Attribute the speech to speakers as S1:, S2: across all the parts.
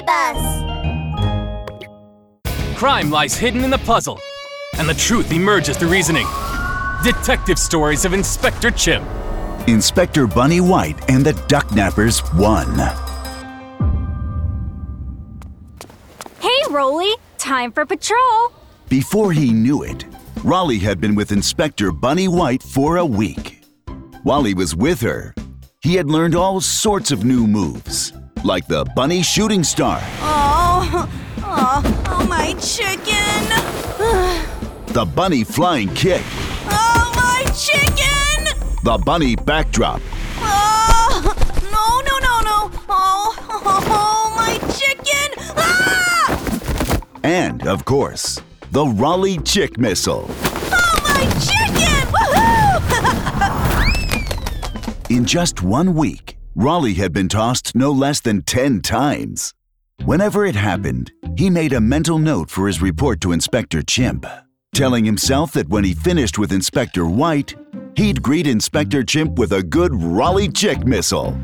S1: Mystery Bus!
S2: Crime lies hidden in the puzzle, and the truth emerges through reasoning. Detective Stories of Inspector Chimp.
S3: Inspector Bunny White and the Ducknappers one.
S4: Hey, Rollie! Time for patrol!
S3: Before he knew it, Rollie had been with Inspector Bunny White for a week. While he was with her, he had learned all sorts of new moves, like the Bunny Shooting Star,
S5: Oh, oh, oh, my chicken!
S3: the Bunny Flying Kick,
S5: Oh, my chicken!
S3: the Bunny Backdrop,
S5: Oh, no, no, no, no! Oh, oh, my chicken! Ah!
S3: and, of course, the Rollie Chick Missile.
S5: Oh, my chicken! Woohoo!
S3: In just one week, Rollie had been tossed no less than 10 times. Whenever it happened, he made a mental note for his report to Inspector Chimp, telling himself that when he finished with Inspector White, he'd greet Inspector Chimp with a good Rollie Chick missile.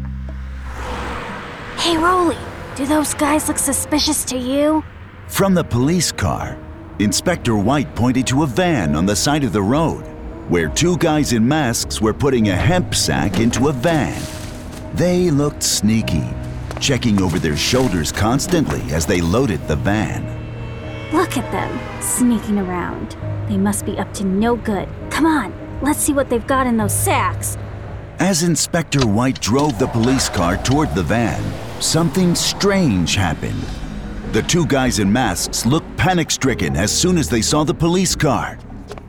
S4: Hey, Rollie! Do those guys look suspicious to you?
S3: From the police car, Inspector White pointed to a van on the side of the road, where two guys in masks were putting a hemp sack into a van. They looked sneaky, checking over their shoulders constantly as they loaded the van.
S4: Look at them, sneaking around. They must be up to no good. Come on, let's see what they've got in those sacks.
S3: As Inspector White drove the police car toward the van, something strange happened. The two guys in masks looked panic stricken as soon as they saw the police car.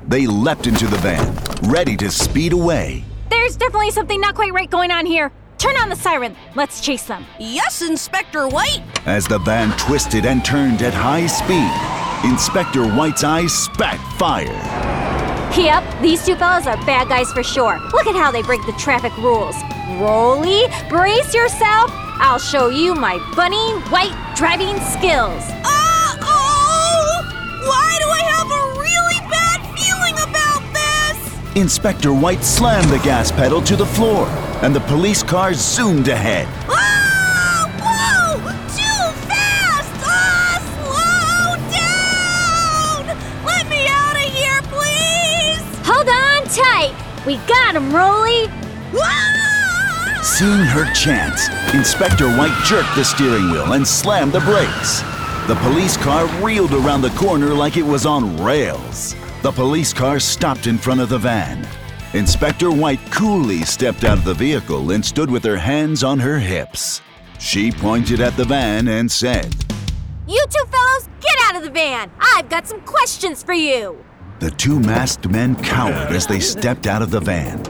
S3: They leapt into the van, ready to speed away.
S4: There's definitely something not quite right going on here. Turn on the siren. Let's chase them.
S5: Yes, Inspector White!
S3: As the van twisted and turned at high speed, Inspector White's eyes spat fire.
S4: Yep, these two fellas are bad guys for sure. Look at how they break the traffic rules. Rollie, brace yourself. I'll show you my bunny white driving skills.
S5: Ah! Oh! Why do I have a really bad feeling about this?
S3: Inspector White slammed the gas pedal to the floor, and the police car zoomed ahead.
S5: Ah! Whoa! Too fast! Ah! Slow down! Let me out of here, please!
S4: Hold on tight. We got him, Rollie.
S5: Ah!
S3: Seeing her chance, Inspector White jerked the steering wheel and slammed the brakes. The police car reeled around the corner like it was on rails. The police car stopped in front of the van. Inspector White coolly stepped out of the vehicle and stood with her hands on her hips. She pointed at the van and said,
S4: You two fellows, get out of the van. I've got some questions for you.
S3: The two masked men cowered as they stepped out of the van.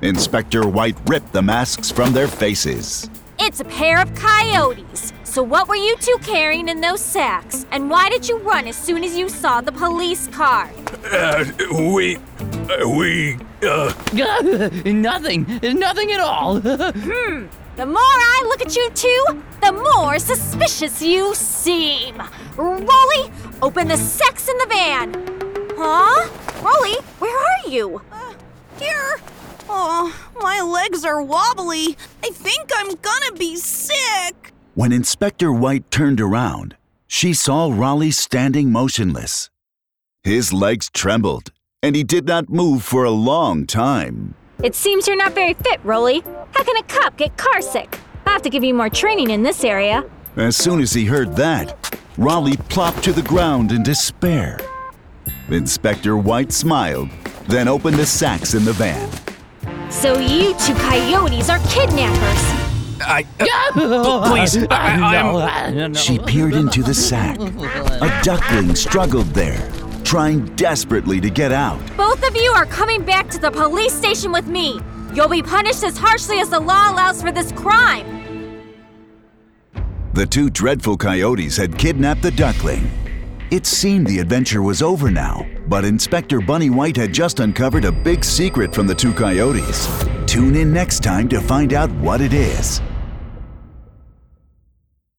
S3: Inspector White ripped the masks from their faces.
S4: It's a pair of coyotes. So, what were you two carrying in those sacks? And why did you run as soon as you saw the police car?
S2: Uh, we. Uh, we. Uh.
S6: nothing. Nothing at all. hmm.
S4: The more I look at you two, the more suspicious you seem. Rollie, open the sacks in the van. Huh? Rollie, where are you?
S5: Uh, here. Oh, my legs are wobbly. I think I'm gonna be sick.
S3: When Inspector White turned around, she saw Rollie standing motionless. His legs trembled, and he did not move for a long time.
S4: It seems you're not very fit, Rollie. How can a cop get carsick? I have to give you more training in this area.
S3: As soon as he heard that, Rollie plopped to the ground in despair. Inspector White smiled, then opened the sacks in the van.
S4: So you two coyotes are kidnappers.
S2: I. Uh, please. I, I, I'm.
S3: She peered into the sack. A duckling struggled there, trying desperately to get out.
S4: Both of you are coming back to the police station with me. You'll be punished as harshly as the law allows for this crime.
S3: The two dreadful coyotes had kidnapped the duckling. It seemed the adventure was over now, but Inspector Bunny White had just uncovered a big secret from the two coyotes. Tune in next time to find out what it is.